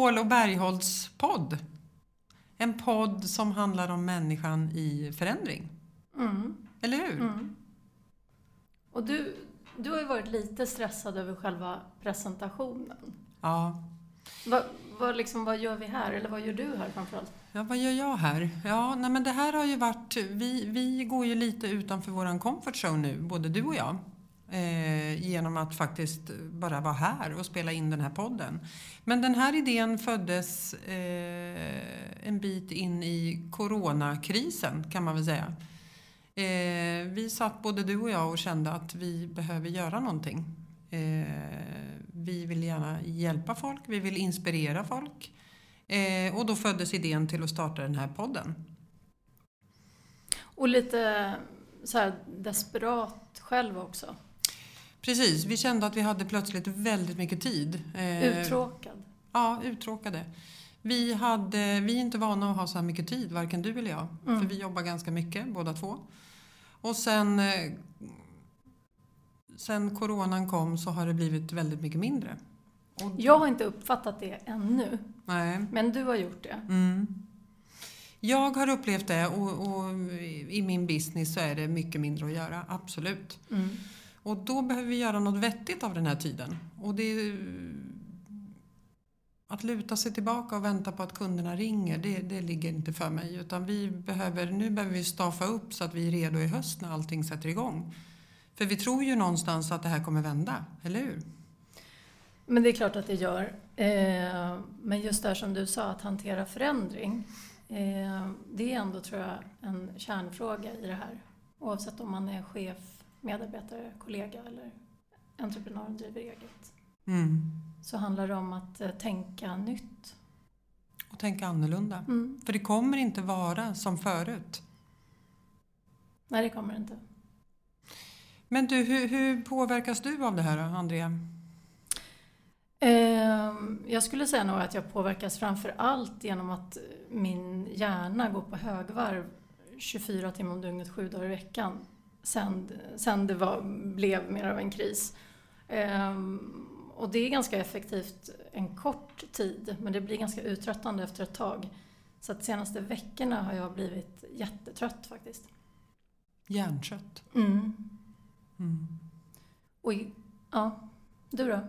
Paul och Bergholtz podd. En podd som handlar om människan i förändring. Mm. Eller hur? Mm. Och du, du har ju varit lite stressad över själva presentationen. Ja. Vad, vad, liksom, vad gör vi här? Eller vad gör du här framförallt? Ja, vad gör jag här? Ja, nej, men det här har ju varit... Vi, vi går ju lite utanför våran comfort zone nu, både du och jag. Eh, genom att faktiskt bara vara här och spela in den här podden. Men den här idén föddes eh, en bit in i coronakrisen kan man väl säga. Eh, vi satt både du och jag och kände att vi behöver göra någonting. Eh, vi vill gärna hjälpa folk, vi vill inspirera folk. Eh, och då föddes idén till att starta den här podden. Och lite så här desperat själv också. Precis, vi kände att vi hade plötsligt väldigt mycket tid. Eh, Uttråkad. Ja, uttråkade. Vi, hade, vi är inte vana att ha så här mycket tid, varken du eller jag. Mm. För vi jobbar ganska mycket, båda två. Och sen, eh, sen coronan kom så har det blivit väldigt mycket mindre. Och, Jag har inte uppfattat det ännu, Nej. men du har gjort det. Mm. Jag har upplevt det och, och i min business så är det mycket mindre att göra, absolut. Mm. Och då behöver vi göra något vettigt av den här tiden. Och det är, att luta sig tillbaka och vänta på att kunderna ringer, det, det ligger inte för mig. Utan vi behöver, nu behöver vi staffa upp så att vi är redo i höst när allting sätter igång. För vi tror ju någonstans att det här kommer vända, eller hur? Men det är klart att det gör. Eh, men just där som du sa, att hantera förändring. Eh, det är ändå, tror jag, en kärnfråga i det här. Oavsett om man är chef, medarbetare, kollega eller entreprenör och driver eget. Mm. Så handlar det om att eh, tänka nytt. Och tänka annorlunda. Mm. För det kommer inte vara som förut. Nej, det kommer det inte. Men du, hur, hur påverkas du av det här, Andrea? Eh, jag skulle säga nog att jag påverkas framför allt genom att min hjärna går på högvarv 24 timmar om dygnet, sju dagar i veckan. Sen, sen det var, blev mer av en kris. Eh, och det är ganska effektivt en kort tid, men det blir ganska uttröttande efter ett tag. Så att senaste veckorna har jag blivit jättetrött faktiskt. Hjärntrött. Mm. Mm. Och, ja, du då?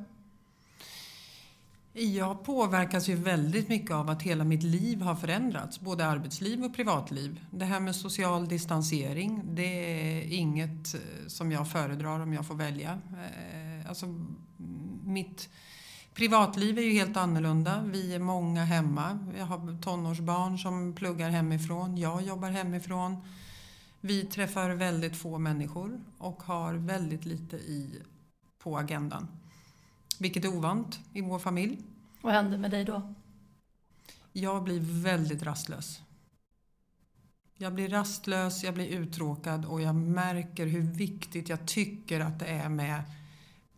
Jag påverkas ju väldigt mycket av att hela mitt liv har förändrats, både arbetsliv och privatliv. Det här med social distansering, det är inget eh, som jag föredrar om jag får välja. Eh, alltså, mm, mitt privatliv är ju helt annorlunda. Vi är många hemma. Jag har tonårsbarn som pluggar hemifrån. Jag jobbar hemifrån. Vi träffar väldigt få människor och har väldigt lite i, på agendan. Vilket är ovant i vår familj. Vad hände med dig då? Jag blir väldigt rastlös. Jag blir rastlös, jag blir uttråkad och jag märker hur viktigt jag tycker att det är med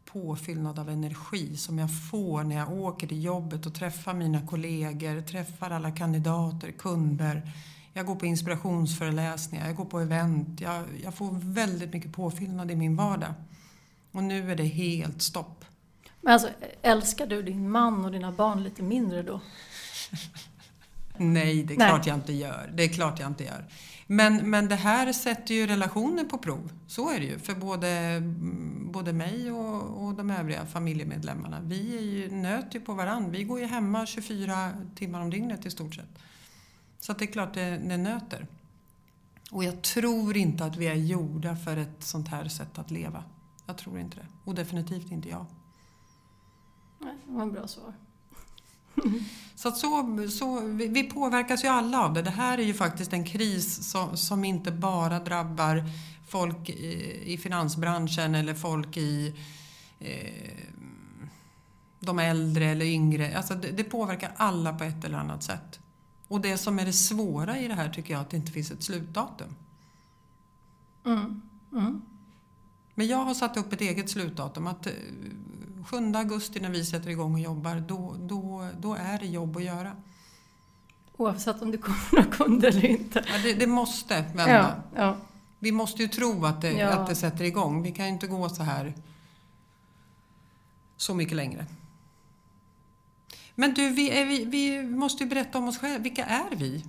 påfyllnad av energi som jag får när jag åker till jobbet och träffar mina kollegor, träffar alla kandidater, kunder. Jag går på inspirationsföreläsningar, jag går på event. Jag, jag får väldigt mycket påfyllnad i min vardag. Och nu är det helt stopp. Men alltså, älskar du din man och dina barn lite mindre då? Nej, det är Nej. klart jag inte gör. Det är klart jag inte gör. Men, men det här sätter ju relationer på prov. Så är det ju för både, både mig och, och de övriga familjemedlemmarna. Vi är ju, nöter ju på varann. Vi går ju hemma 24 timmar om dygnet i stort sett. Så det är klart det, det nöter. Och jag tror inte att vi är gjorda för ett sånt här sätt att leva. Jag tror inte det. Och definitivt inte jag. Det var en bra svar. Så, så, så vi, vi påverkas ju alla av det. Det här är ju faktiskt en kris som, som inte bara drabbar folk i, i finansbranschen eller folk i eh, de äldre eller yngre. Alltså det, det påverkar alla på ett eller annat sätt. Och det som är det svåra i det här tycker jag att det inte finns ett slutdatum. Mm. Mm. Men jag har satt upp ett eget slutdatum. Att eh, 7 augusti när vi sätter igång och jobbar, då, då, då är det jobb att göra. Oavsett om det kommer några kunder eller inte. Ja, det, det måste vända. Ja, ja. Vi måste ju tro att det, att det sätter igång. Vi kan ju inte gå så här så mycket längre. Men du, vi, är, vi, vi måste ju berätta om oss själva. Vilka är vi?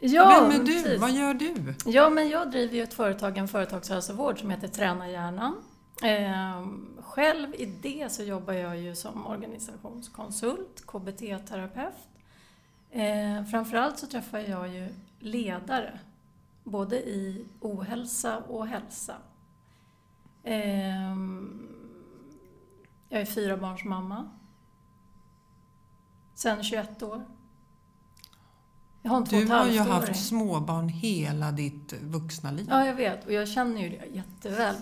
Ja, Vem är du? precis. Vad gör du? Ja, men jag driver ju ett företag, en företagshälsovård som heter Träna hjärnan. Eh, själv i det så jobbar jag ju som organisationskonsult, KBT-terapeut. Eh, framförallt så träffar jag ju ledare, både i ohälsa och hälsa. Eh, jag är fyra barns mamma. Sen 21 år. Jag har Du har ju haft småbarn hela ditt vuxna liv. Ja, jag vet. Och jag känner ju det jätteväl.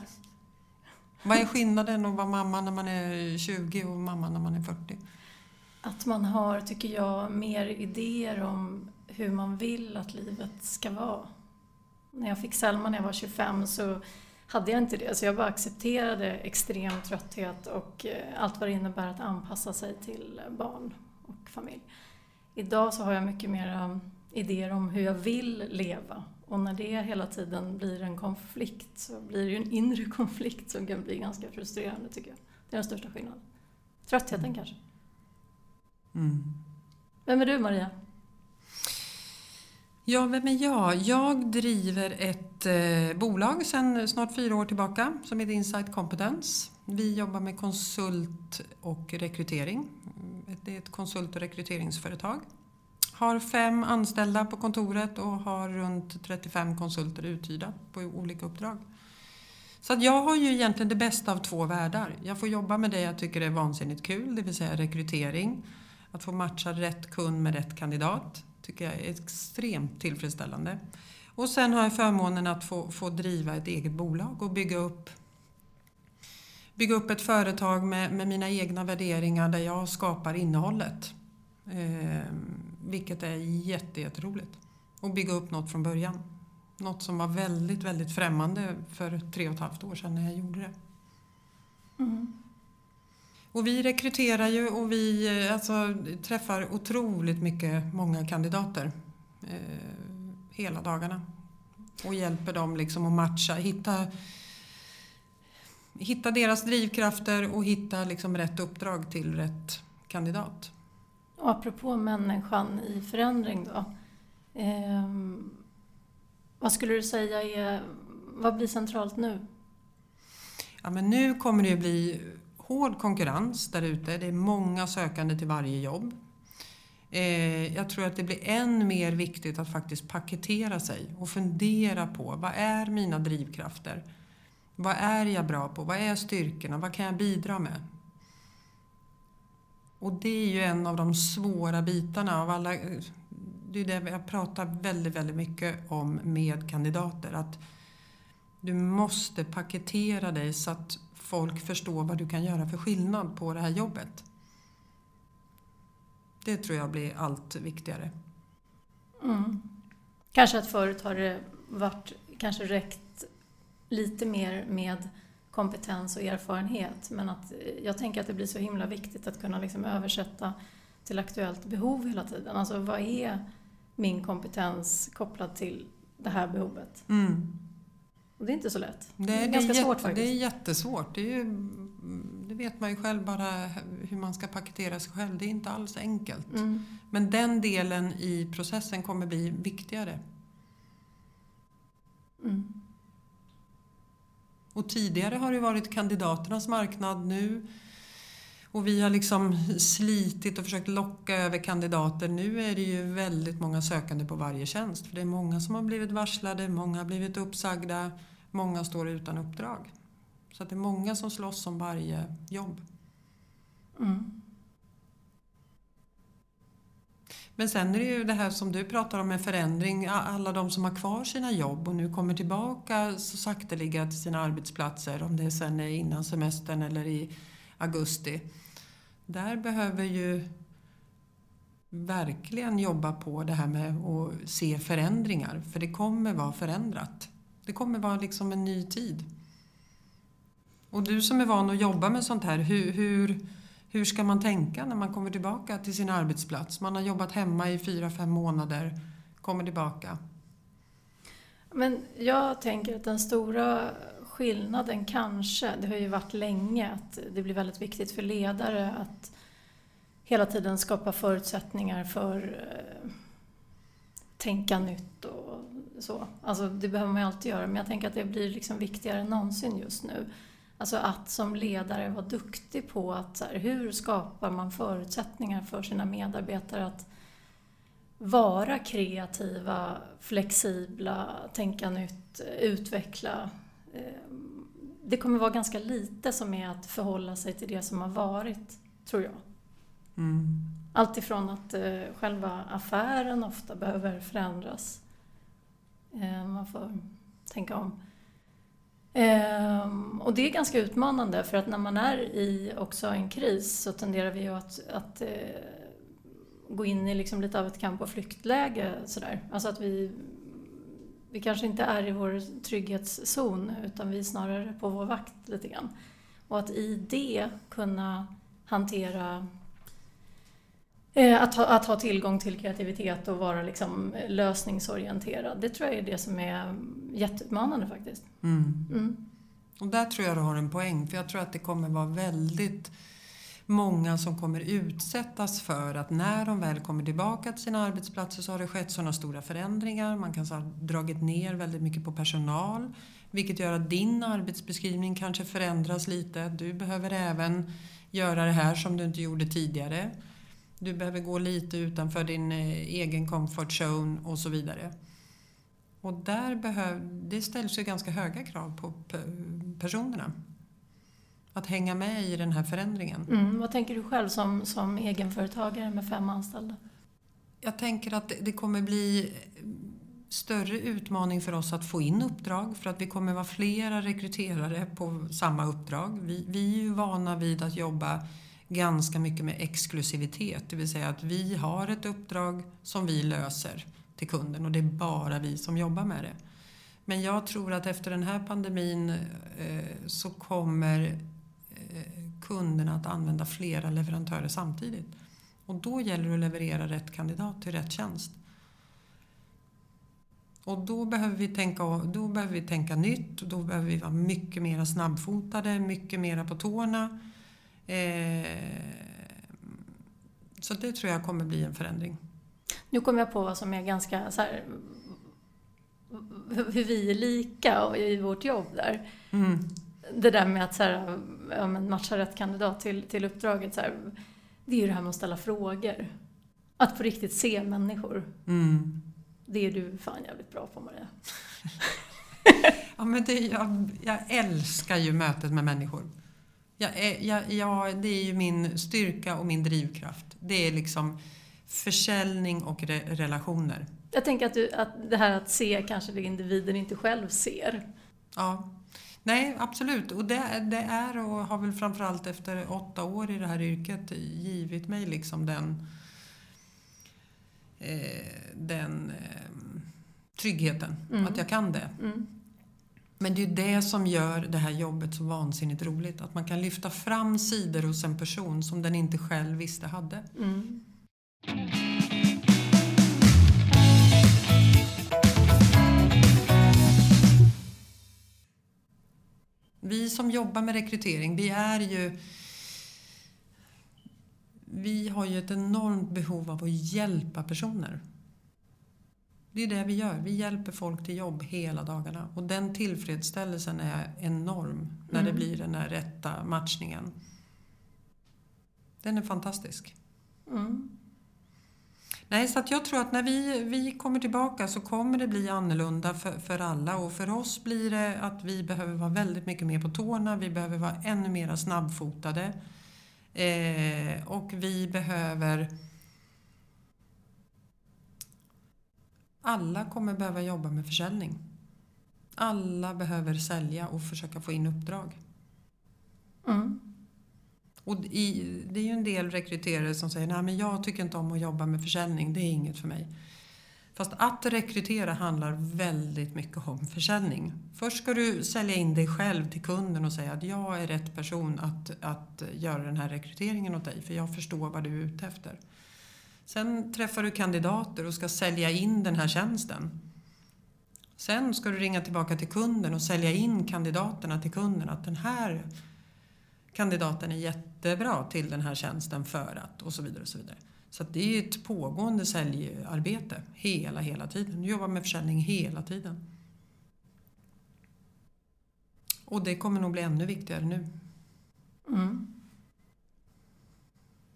Vad är skillnaden att vara mamma när man är 20 och mamma när man är 40? Att man har, tycker jag, mer idéer om hur man vill att livet ska vara. När jag fick Selma när jag var 25 så hade jag inte det. Så jag bara accepterade extrem trötthet och eh, allt vad det innebär att anpassa sig till barn och familj. Idag så har jag mycket mer idéer om hur jag vill leva. Och när det hela tiden blir en konflikt så blir det ju en inre konflikt som kan bli ganska frustrerande tycker jag. Det är den största skillnaden. Tröttheten kanske. Mm. Vem är du Maria? Ja, vem är jag? Jag driver ett eh, bolag sedan snart fyra år tillbaka som heter Insight Competence. Vi jobbar med konsult och rekrytering. Mm, Det är ett konsult och rekryteringsföretag. Har fem anställda på kontoret och har runt 35 konsulter uthyrda på olika uppdrag. Så att jag har ju egentligen det bästa av två världar. Jag får jobba med det jag tycker är vansinnigt kul, det vill säga rekrytering. Att få matcha rätt kund med rätt kandidat tycker jag är extremt tillfredsställande. Och sen har jag förmånen att få, få driva ett eget bolag och bygga upp, bygga upp ett företag med, med mina egna värderingar där jag skapar innehållet. Eh, vilket är jätte, jätteroligt. Och bygga upp något från början. Något som var väldigt, väldigt främmande för tre och ett halvt år sedan när jag gjorde det. Mm. Och vi rekryterar ju och vi eh, alltså, träffar otroligt mycket, många kandidater eh, hela dagarna. Och hjälper dem liksom att matcha, hitta, hitta deras drivkrafter och hitta liksom rätt uppdrag till rätt kandidat. Och apropå människan i förändring då. Eh, vad skulle du säga är, vad blir centralt nu? Ja, men nu kommer det ju bli hård konkurrens där ute. Det är många sökande till varje jobb. Eh, jag tror att det blir än mer viktigt att faktiskt paketera sig och fundera på vad är mina drivkrafter? Vad är jag bra på? Vad är styrkorna? Vad kan jag bidra med? Och det är ju en av de svåra bitarna av alla. Eh, det är det jag pratar väldigt, väldigt mycket om med kandidater. Att du måste paketera dig så att folk förstår vad du kan göra för skillnad på det här jobbet. Det tror jag blir allt viktigare. Mm. Kanske att förut har det varit, kanske räckt lite mer med kompetens och erfarenhet. Men att eh, jag tänker att det blir så himla viktigt att kunna liksom översätta till aktuellt behov hela tiden. Alltså vad är min kompetens kopplad till det här behovet? Mm. Och det är inte så lätt. Det, Det är det ganska jätte- svårt faktiskt. Det är jättesvårt. Det, är ju, det vet man ju själv bara hur man ska paketera sig själv. Det är inte alls enkelt. Mm. Men den delen i processen kommer bli viktigare. Mm. Och tidigare har det varit kandidaternas marknad nu. Och vi har liksom slitit och försökt locka över kandidater. Nu är det ju väldigt många sökande på varje tjänst. För det är många som har blivit varslade, många har blivit uppsagda, många står utan uppdrag. Så att det är många som slåss om varje jobb. Mm. Men sen är det ju det här som du pratar om med förändring. Alla de som har kvar sina jobb och nu kommer tillbaka så sakteliga till sina arbetsplatser. Om det sen är innan semestern eller i augusti. Där behöver ju verkligen jobba på det här med att se förändringar. För det kommer vara förändrat. Det kommer vara liksom en ny tid. Och du som är van att jobba med sånt här, hur, hur, hur ska man tänka när man kommer tillbaka till sin arbetsplats? Man har jobbat hemma i fyra, fem månader, kommer tillbaka. Men jag tänker att den stora skillnaden kanske, det har ju varit länge, att det blir väldigt viktigt för ledare att hela tiden skapa förutsättningar för eh, tänka nytt och så. Alltså det behöver man ju alltid göra, men jag tänker att det blir liksom viktigare än någonsin just nu. Alltså att som ledare vara duktig på att så här, hur skapar man förutsättningar för sina medarbetare att vara kreativa, flexibla, tänka nytt, utveckla. Eh, det kommer vara ganska lite som är att förhålla sig till det som har varit, tror jag. Mm. Allt ifrån att eh, själva affären ofta behöver förändras. Eh, man får tänka om. Ehm, och det är ganska utmanande för att när man är i också en kris så tenderar vi ju att, att eh, gå in i liksom lite av ett kamp och flyktläge. Sådär. Alltså att vi, vi kanske inte är i vår trygghetszon utan vi är snarare på vår vakt lite grann. Och att i det kunna hantera eh, att ha, att ha tillgång till kreativitet och vara liksom eh, lösningsorienterad. Det tror jag är det som är jätteutmanande faktiskt. Mm. Mm. Och där tror jag du har en poäng, för jag tror att det kommer vara väldigt många som kommer utsättas för att när de väl kommer tillbaka till sina arbetsplatser så har det skett sådana stora förändringar. Man kan ha dragit ner väldigt mycket på personal vilket gör att din arbetsbeskrivning kanske förändras lite. Du behöver även göra det här som du inte gjorde tidigare. Du behöver gå lite utanför din eh, egen comfort zone och så vidare. Och där behöv, det ställs ju ganska höga krav på personerna att hänga med i den här förändringen. Mm, vad tänker du själv som, som egenföretagare med fem anställda? Jag tänker att det kommer bli större utmaning för oss att få in uppdrag för att vi kommer vara flera rekryterare på samma uppdrag. Vi, vi är ju vana vid att jobba ganska mycket med exklusivitet, det vill säga att vi har ett uppdrag som vi löser till kunden och det är bara vi som jobbar med det. Men jag tror att efter den här pandemin eh, så kommer eh, kunderna att använda flera leverantörer samtidigt. Och då gäller det att leverera rätt kandidat till rätt tjänst. Och då behöver vi tänka, då behöver vi tänka nytt, då behöver vi vara mycket mer snabbfotade, mycket mer på tårna. Eh, så det tror jag kommer bli en förändring. Nu kommer jag på vad som är ganska så här, hur vi är lika i vårt jobb där. Mm det där med att så här, ja, matcha rätt kandidat till, till uppdraget. Så här, det är ju det här med att ställa frågor. Att på riktigt se människor. Mm. Det är du fan jävligt bra på Maria. ja, men det, jag, jag älskar ju mötet med människor. Jag, jag, jag, det är ju min styrka och min drivkraft. Det är liksom försäljning och re, relationer. Jag tänker att, du, att det här att se kanske det individen inte själv ser. Ja. Nej, absolut. Och det, det, är och har väl framförallt efter åtta år i det här yrket givit mig liksom den, eh, den eh, tryggheten, mm. att jag kan det. Mm. Men det är det som gör det här jobbet så vansinnigt roligt. Att man kan lyfta fram sidor hos en person som den inte själv visste hade. Mm. Vi som jobbar med rekrytering, vi är ju... Vi har ju ett enormt behov av att hjälpa personer. Det är det vi gör. Vi hjälper folk till jobb hela dagarna. Och den tillfredsställelsen är enorm när mm. det blir den här rätta matchningen. Den är fantastisk. Mm. Nej, så att jag tror att när vi, vi kommer tillbaka så kommer det bli annorlunda för, för alla och för oss blir det att vi behöver vara väldigt mycket mer på tårna, vi behöver vara ännu mer snabbfotade eh, och vi behöver Alla kommer behöva jobba med försäljning. Alla behöver sälja och försöka få in uppdrag. Mm. Och i, det är ju en del rekryterare som säger nej men jag tycker inte om att jobba med försäljning, det är inget för mig. Fast att rekrytera handlar väldigt mycket om försäljning. Först ska du sälja in dig själv till kunden och säga att jag är rätt person att, att göra den här rekryteringen åt dig för jag förstår vad du är ute efter. Sen träffar du kandidater och ska sälja in den här tjänsten. Sen ska du ringa tillbaka till kunden och sälja in kandidaterna till kunden att den här kandidaten är jättebra till den här tjänsten för att och så vidare. Och så vidare. Så det är ju ett pågående säljarbete hela, hela tiden. Du jobbar med försäljning hela tiden. Och det kommer nog bli ännu viktigare nu. Mm.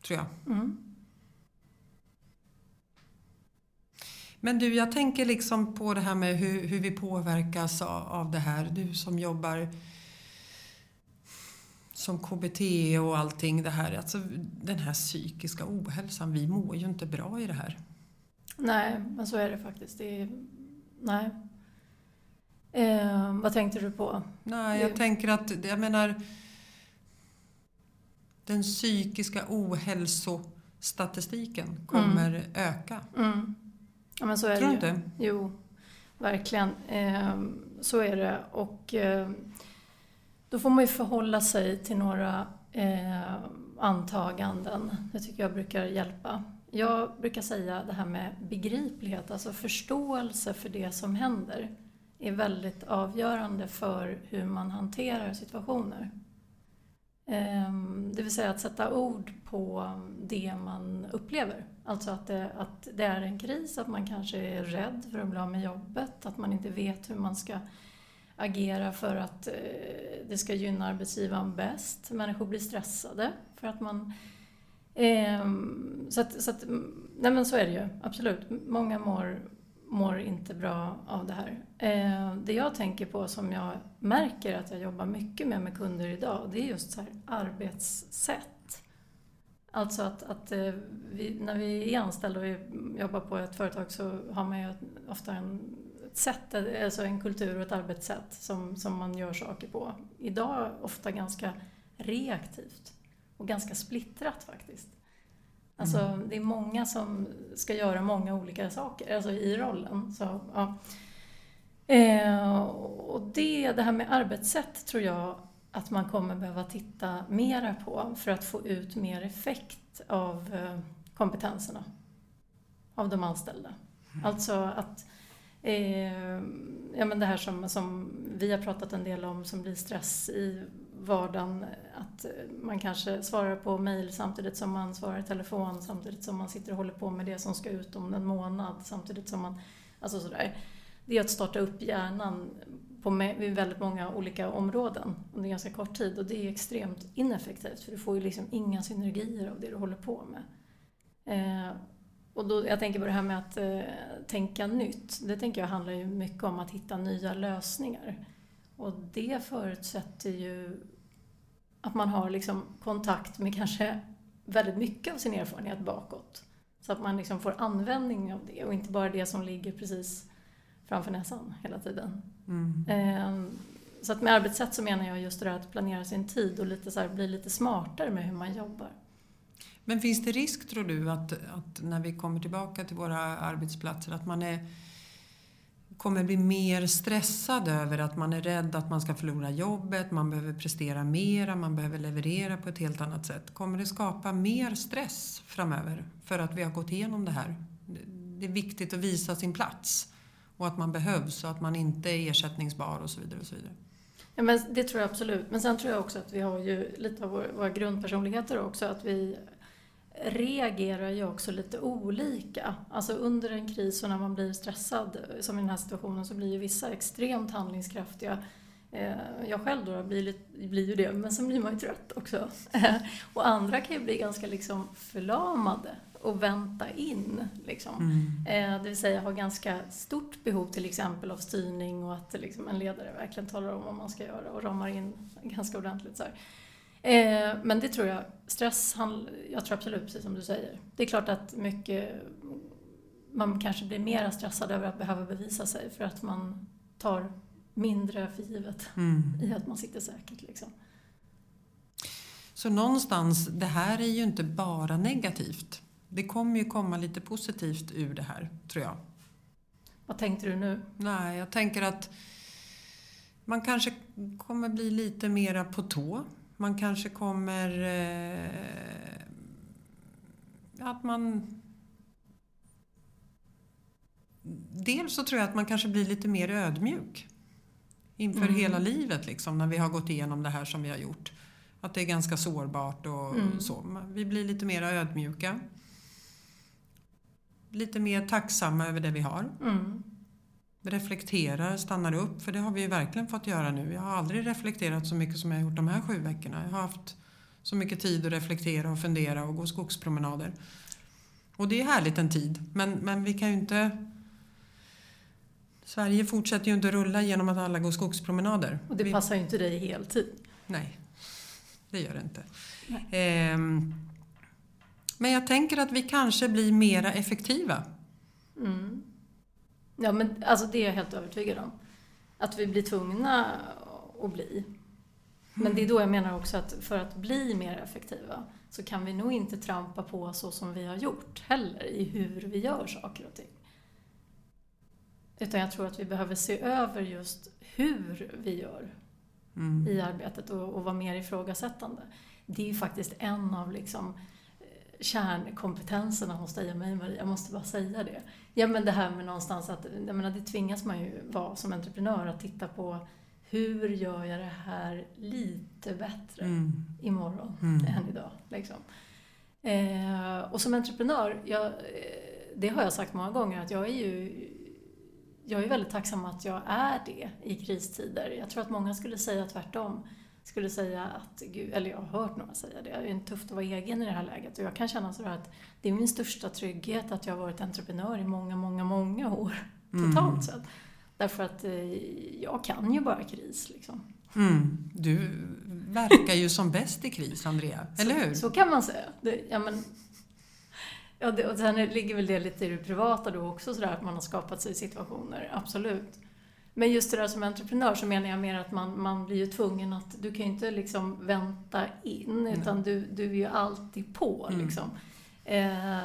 Tror jag. Mm. Men du, jag tänker liksom på det här med hur, hur vi påverkas av, av det här. Du som jobbar som KBT och allting det här. Alltså den här psykiska ohälsan. Vi mår ju inte bra i det här. Nej, men så är det faktiskt. Det är, nej. Eh, vad tänkte du på? Nej, jag tänker att, jag menar den psykiska ohälsostatistiken kommer öka. Mm. Ja, men så är Tror du det inte? Jo, verkligen. Eh, så är det. Och eh, då får man ju förhålla sig till några eh, antaganden. Det tycker jag brukar hjälpa. Jag brukar säga det här med begriplighet, alltså förståelse för det som händer är väldigt avgörande för hur man hanterar situationer. Ehm, det vill säga att sätta ord på det man upplever. Alltså att det, att det är en kris, att man kanske är rädd för att bli av med jobbet, att man inte vet hur man ska agera för att eh, det ska gynna arbetsgivaren bäst. Människor blir stressade för att man... Eh, Så att, så att, nej men så är det ju, absolut. Många mår, mår inte bra av det här. Eh, Det jag tänker på som jag märker att jag jobbar mycket med med kunder idag, det är just så här arbetssätt. Alltså att, att eh, vi, när vi är anställda och vi jobbar på ett företag så har man ju ofta en, ett sätt, alltså en kultur och ett arbetssätt som, som man gör saker på. Idag ofta ganska reaktivt och ganska splittrat faktiskt. Alltså det är många som ska göra många olika saker alltså i rollen. Så, ja. eh, och det, det här med arbetssätt tror jag att man kommer behöva titta mera på för att få ut mer effekt av eh, kompetenserna av de anställda. Alltså att eh, ja, men det här som, som vi har pratat en del om som blir stress i vardagen. Att man kanske svarar på mejl samtidigt som man svarar i telefon samtidigt som man sitter och håller på med det som ska ut om en månad samtidigt som man... Alltså sådär. Det är att starta upp hjärnan på med, väldigt många olika områden under ganska kort tid och det är extremt ineffektivt för du får ju liksom inga synergier av det du håller på med. Eh, och då, jag tänker på det här med att eh, tänka nytt. Det tänker jag handlar ju mycket om att hitta nya lösningar. Och det förutsätter ju att man har liksom kontakt med kanske väldigt mycket av sin erfarenhet bakåt. Så att man liksom får användning av det och inte bara det som ligger precis framför näsan hela tiden. Mm. Eh, så att med arbetssätt så menar jag just det där att planera sin tid och lite så här, bli lite smartare med hur man jobbar. Men finns det risk tror du att, att när vi kommer tillbaka till våra arbetsplatser att man är, kommer bli mer stressad över att man är rädd att man ska förlora jobbet, man behöver prestera mera, man behöver leverera på ett helt annat sätt. Kommer det skapa mer stress framöver för att vi har gått igenom det här? Det är viktigt att visa sin plats och att man behövs och att man inte är ersättningsbar och så vidare. Och så vidare. Ja, men det tror jag absolut. Men sen tror jag också att vi har ju lite av våra grundpersonligheter också. Att vi reagerar ju också lite olika. Alltså under en kris och när man blir stressad, som i den här situationen, så blir ju vissa extremt handlingskraftiga. Eh, Jag själv då blir, blir ju det, men sen blir man ju trött också. Och andra kan ju bli ganska liksom förlamade och vänta in. Liksom. Mm. Eh, Det vill säga ha ganska stort behov till exempel av styrning och att liksom en ledare verkligen talar om vad man ska göra och ramar in ganska ordentligt. Så här. Eh, Men det tror jag, stress, jag tror absolut precis som du säger. Det är klart att mycket, man kanske blir mer stressad över att behöva bevisa sig för att man tar mindre för givet Mm. i att man sitter säkert. Liksom. Så någonstans, det här är ju inte bara negativt. Det kommer ju komma lite positivt ur det här, tror jag. Vad tänkte du nu? Nej, jag tänker att man kanske kommer bli lite mera på tå. Man kanske kommer... Eh, att man... Dels så tror jag att man kanske blir lite mer ödmjuk inför Mm. hela livet liksom, när vi har gått igenom det här som vi har gjort. Att det är ganska sårbart och Mm. så. Vi blir lite mer ödmjuka. Lite mer tacksamma över det vi har. Mm. Reflekterar, stannar upp, för det har vi ju verkligen fått göra nu. Jag har aldrig reflekterat så mycket som jag har gjort de här sju veckorna. Jag har haft så mycket tid att reflektera och fundera och gå skogspromenader. Och det är härligt en tid, men, men vi kan ju inte... Sverige fortsätter ju inte rulla genom att alla går skogspromenader. Och det vi, passar ju inte dig heltid. Nej, det gör det inte. Ehm, men jag tänker att vi kanske blir mera effektiva. Mm. Ja, men alltså det är jag helt övertygad om. Att vi blir tvungna att bli. Men det är då jag menar också att för att bli mer effektiva så kan vi nog inte trampa på så som vi har gjort heller i hur vi gör saker och ting. Utan jag tror att vi behöver se över just hur vi gör Mm. i arbetet och, och vara mer ifrågasättande. Det är ju faktiskt en av liksom kärnkompetenserna hos dig och mig Maria, jag måste bara säga det. Ja men det här med någonstans att, jag menar det tvingas man ju vara som entreprenör att titta på hur gör jag det här lite bättre Mm. imorgon Mm. än idag. Liksom. Eh, och som entreprenör, jag, eh, det har jag sagt många gånger, att jag är ju jag är väldigt tacksam att jag är det i kristider. Jag tror att många skulle säga tvärtom. Skulle säga att, gud, eller jag har hört några säga det, det är tufft att vara egen i det här läget. Och jag kan känna sådär att det är min största trygghet att jag har varit entreprenör i många, många, många år. Mm. Totalt sett. Därför att eh, jag kan ju bara kris liksom. Mm. Du verkar ju som bäst i kris, Andrea. Eller hur? Så, så kan man säga. Det, ja, men, ja, det, och sen ligger väl det lite i det privata då också sådär att man har skapat sig situationer, absolut. Men just det där som entreprenör så menar jag mer att man, man blir ju tvungen att, du kan ju inte liksom vänta in utan du, du är ju alltid på Mm. liksom. Eh,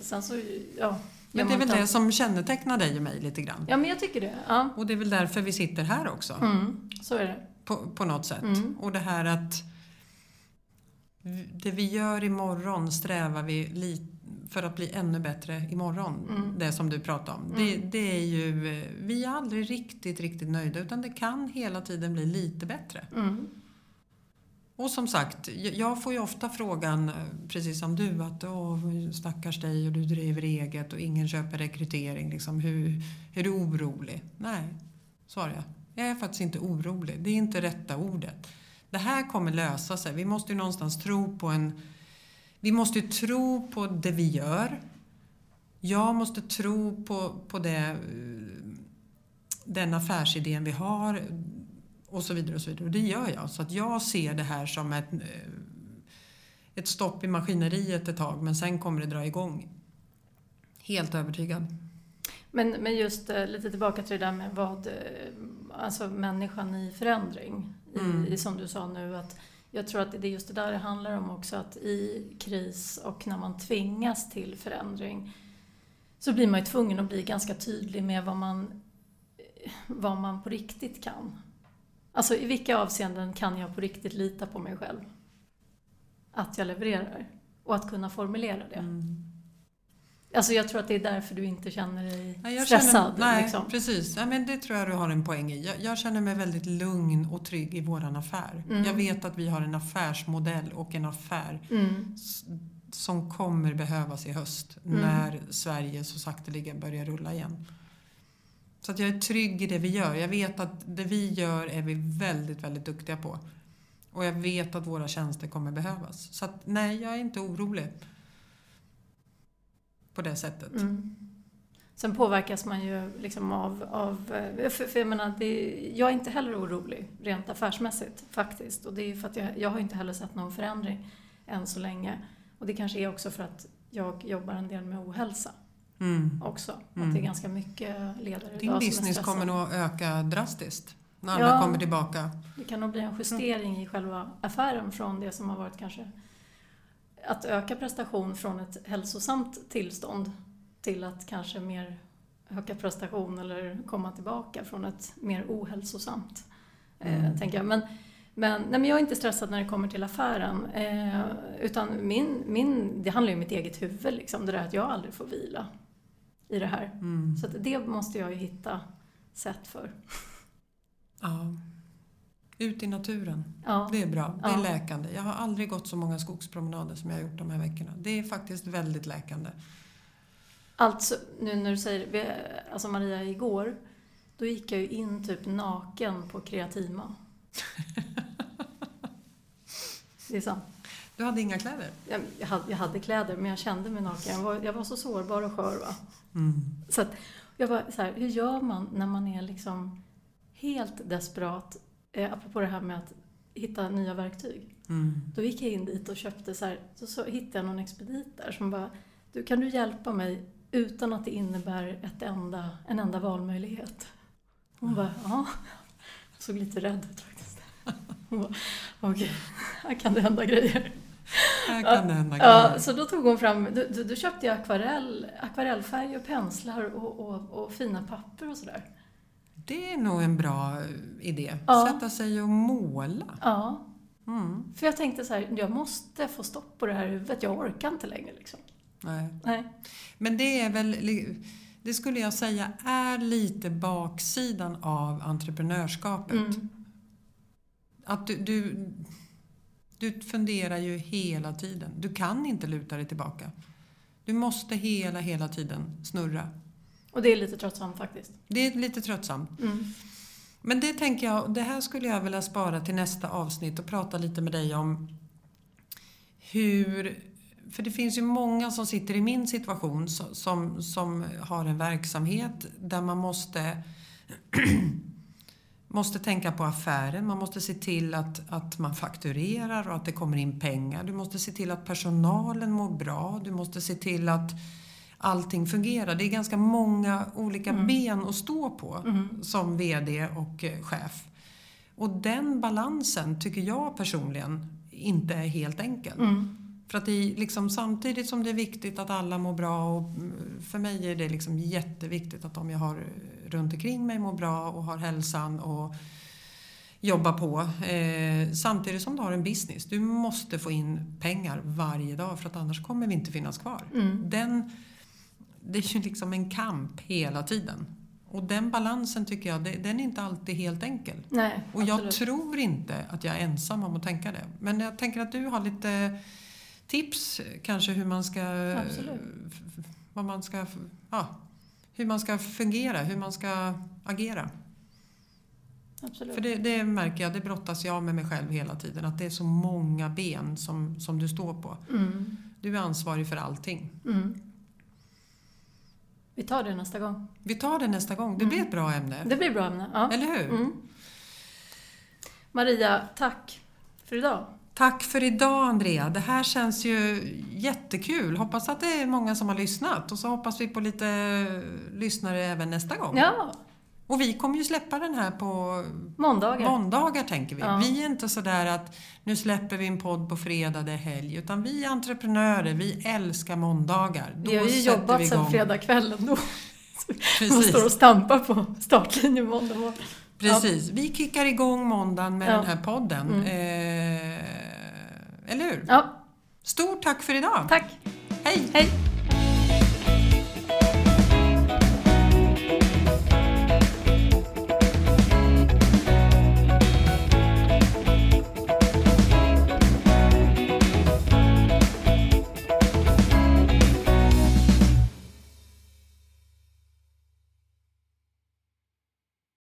sen så, ja. Men det är väl det som kännetecknar dig och mig lite grann. Ja men jag tycker det, ja. Och det är väl därför vi sitter här också. Mm, så är det. På, på något sätt. Mm. Och det här att det vi gör imorgon strävar vi li, för att bli ännu bättre imorgon. Mm. Det som du pratade om. Det, det är ju, eh, vi är aldrig riktigt, riktigt nöjda utan det kan hela tiden bli lite bättre. Mm. Och som sagt, jag- jag får ju ofta frågan, eh, precis som du, att Åh, stackars dig och du driver eget och ingen köper rekrytering. Liksom, hur, är du orolig? Nej, svarar jag. Jag är faktiskt inte orolig. Det är inte rätta ordet. Det här kommer lösa sig. Vi måste ju någonstans tro på en... Vi måste tro på det vi gör. Jag måste tro på, på det, eh, den affärsidén vi har och så vidare. Och så vidare. Och det gör jag. Så att jag ser det här som ett, eh, ett stopp i maskineriet ett tag men sen kommer det dra igång. Helt övertygad. Men, men just eh, lite tillbaka till det där med vad, alltså människan i förändring. Mm. i, som du sa nu, att jag tror att det är just det där det handlar om också, att i kris och när man tvingas till förändring så blir man ju tvungen att bli ganska tydlig med vad man, vad man på riktigt kan. Alltså i vilka avseenden kan jag på riktigt lita på mig själv? Att jag levererar. Och att kunna formulera det. Mm. Alltså jag tror att det är därför du inte känner dig Nej, stressad. Känner, nej, liksom. precis. Ja, men det tror jag du har en poäng i. Jag, jag känner mig väldigt lugn och trygg i våran affär. Mm. Jag vet att vi har en affärsmodell och en affär Mm. som kommer behövas i höst Mm. när Sverige så sakteliga börjar rulla igen. Så att jag är trygg i det vi gör. Jag vet att det vi gör är vi väldigt, väldigt duktiga på. Och jag vet att våra tjänster kommer behövas. Så att nej, jag är inte orolig. På det sättet. Mm. Sen påverkas man ju liksom av, av eh, för, för jag menar, det, jag är inte heller orolig rent affärsmässigt faktiskt. Och det är för att jag, jag har inte heller sett någon förändring än så länge. Och det kanske är också för att jag jobbar en del med ohälsa Mm. också. Att Mm. det är ganska mycket ledare Din idag som är business kommer nog öka drastiskt när alla Ja. kommer tillbaka. Det kan nog bli en justering i själva affären från det som har varit kanske att öka prestation från ett hälsosamt tillstånd till att kanske mer öka prestation eller komma tillbaka från ett mer ohälsosamt. Mm. Eh, tänker jag. Men, men, nej, men jag är inte stressad när det kommer till affären. Eh, utan min, min, det handlar ju om mitt eget huvud, liksom, det där att jag aldrig får vila i det här. Mm. Så det måste jag ju hitta sätt för. Ja. Ut i naturen. Ja. Det är bra. Det är Ja. läkande. Jag har aldrig gått så många skogspromenader som jag har gjort de här veckorna. Det är faktiskt väldigt läkande. Alltså, nu när du säger alltså Maria, igår, då gick jag ju in typ naken på Kreatima. Det är sant. Du hade inga kläder? Jag, jag, hade, jag hade kläder, men jag kände mig naken. Jag var, jag var så sårbar och skör. Va? Mm. Så att, jag bara, så här, hur gör man när man är liksom helt desperat, eh, apropå det här med att hitta nya verktyg. Mm. Då gick jag in dit och köpte så här, så, så hittade jag någon expedit där som bara, du kan du hjälpa mig utan att det innebär ett enda, en enda valmöjlighet? Hon bara, ja. Jag såg lite rädd ut faktiskt. Hon bara, okej, här kan det hända grejer. Här kan det hända Ja, grejer. så då tog hon fram, då, då köpte jag akvarell, akvarellfärg och penslar och, och, och fina papper och sådär. Det är nog en bra eh, idé. Ja. Sätta sig och måla. Ja, Mm. för jag tänkte så här, jag måste få stopp på det här huvudet, jag orkar inte längre liksom. Nej. Nej. Men det är väl, det skulle jag säga är lite baksidan av entreprenörskapet. Mm. Att du, du, du funderar ju hela tiden. Du kan inte luta dig tillbaka. Du måste hela, hela tiden snurra. Och det är lite tröttsamt faktiskt. Det är lite tröttsamt. Mm. Men det tänker jag, det här skulle jag vilja spara till nästa avsnitt och prata lite med dig om hur... För det finns ju många som sitter i min situation so- som, som har en verksamhet där man måste måste tänka på affären, man måste se till att, att man fakturerar och att det kommer in pengar. Du måste se till att personalen mår bra, du måste se till att allting fungerar. Det är ganska många olika ben att stå på som VD och eh, chef. Och den balansen tycker jag personligen inte är helt enkel. Mm. För att det är liksom, samtidigt som det är viktigt att alla mår bra och mm, för mig är det liksom jätteviktigt att de jag har runt omkring mig mår bra och har hälsan och jobbar på. Eh, samtidigt som du har en business. Du måste få in pengar varje dag för att annars kommer vi inte finnas kvar. Mm. Den, det är ju liksom en kamp hela tiden. Och den balansen tycker jag, den är inte alltid helt enkel. Nej, Och jag absolut. tror inte att jag är ensam om att tänka det. Men jag tänker att du har lite tips kanske hur man ska... Absolut. Vad man ska... Ja, hur man ska fungera, hur man ska agera. absolut. För det, det märker jag, det brottas jag med mig själv hela tiden. Att det är så många ben som, som du står på. Mm. Du är ansvarig för allting. Mm. Vi tar det nästa gång. Vi tar det nästa gång. Det blir ett bra ämne. Det blir bra ämne. Ja. Eller hur? Mm. Maria, tack för idag. Tack för idag Andrea. Det här känns ju jättekul. Hoppas att det är många som har lyssnat och så hoppas vi på lite lyssnare även nästa gång. Ja, Och vi kommer ju släppa den här på måndagar. måndagar tänker vi. Ja. Vi är inte sådär att nu släpper vi en podd på fredag, det är helg. Utan vi är entreprenörer, vi älskar måndagar. Då vi har ju jobbat sedan fredagskvällen då. Man Precis. står och stampar på startlinjen måndag morgon. Precis. Vi kickar igång måndagen med Ja. den här podden. Mm. Eh, eller hur? Ja, Stort tack för idag. tack. Hej! Hej!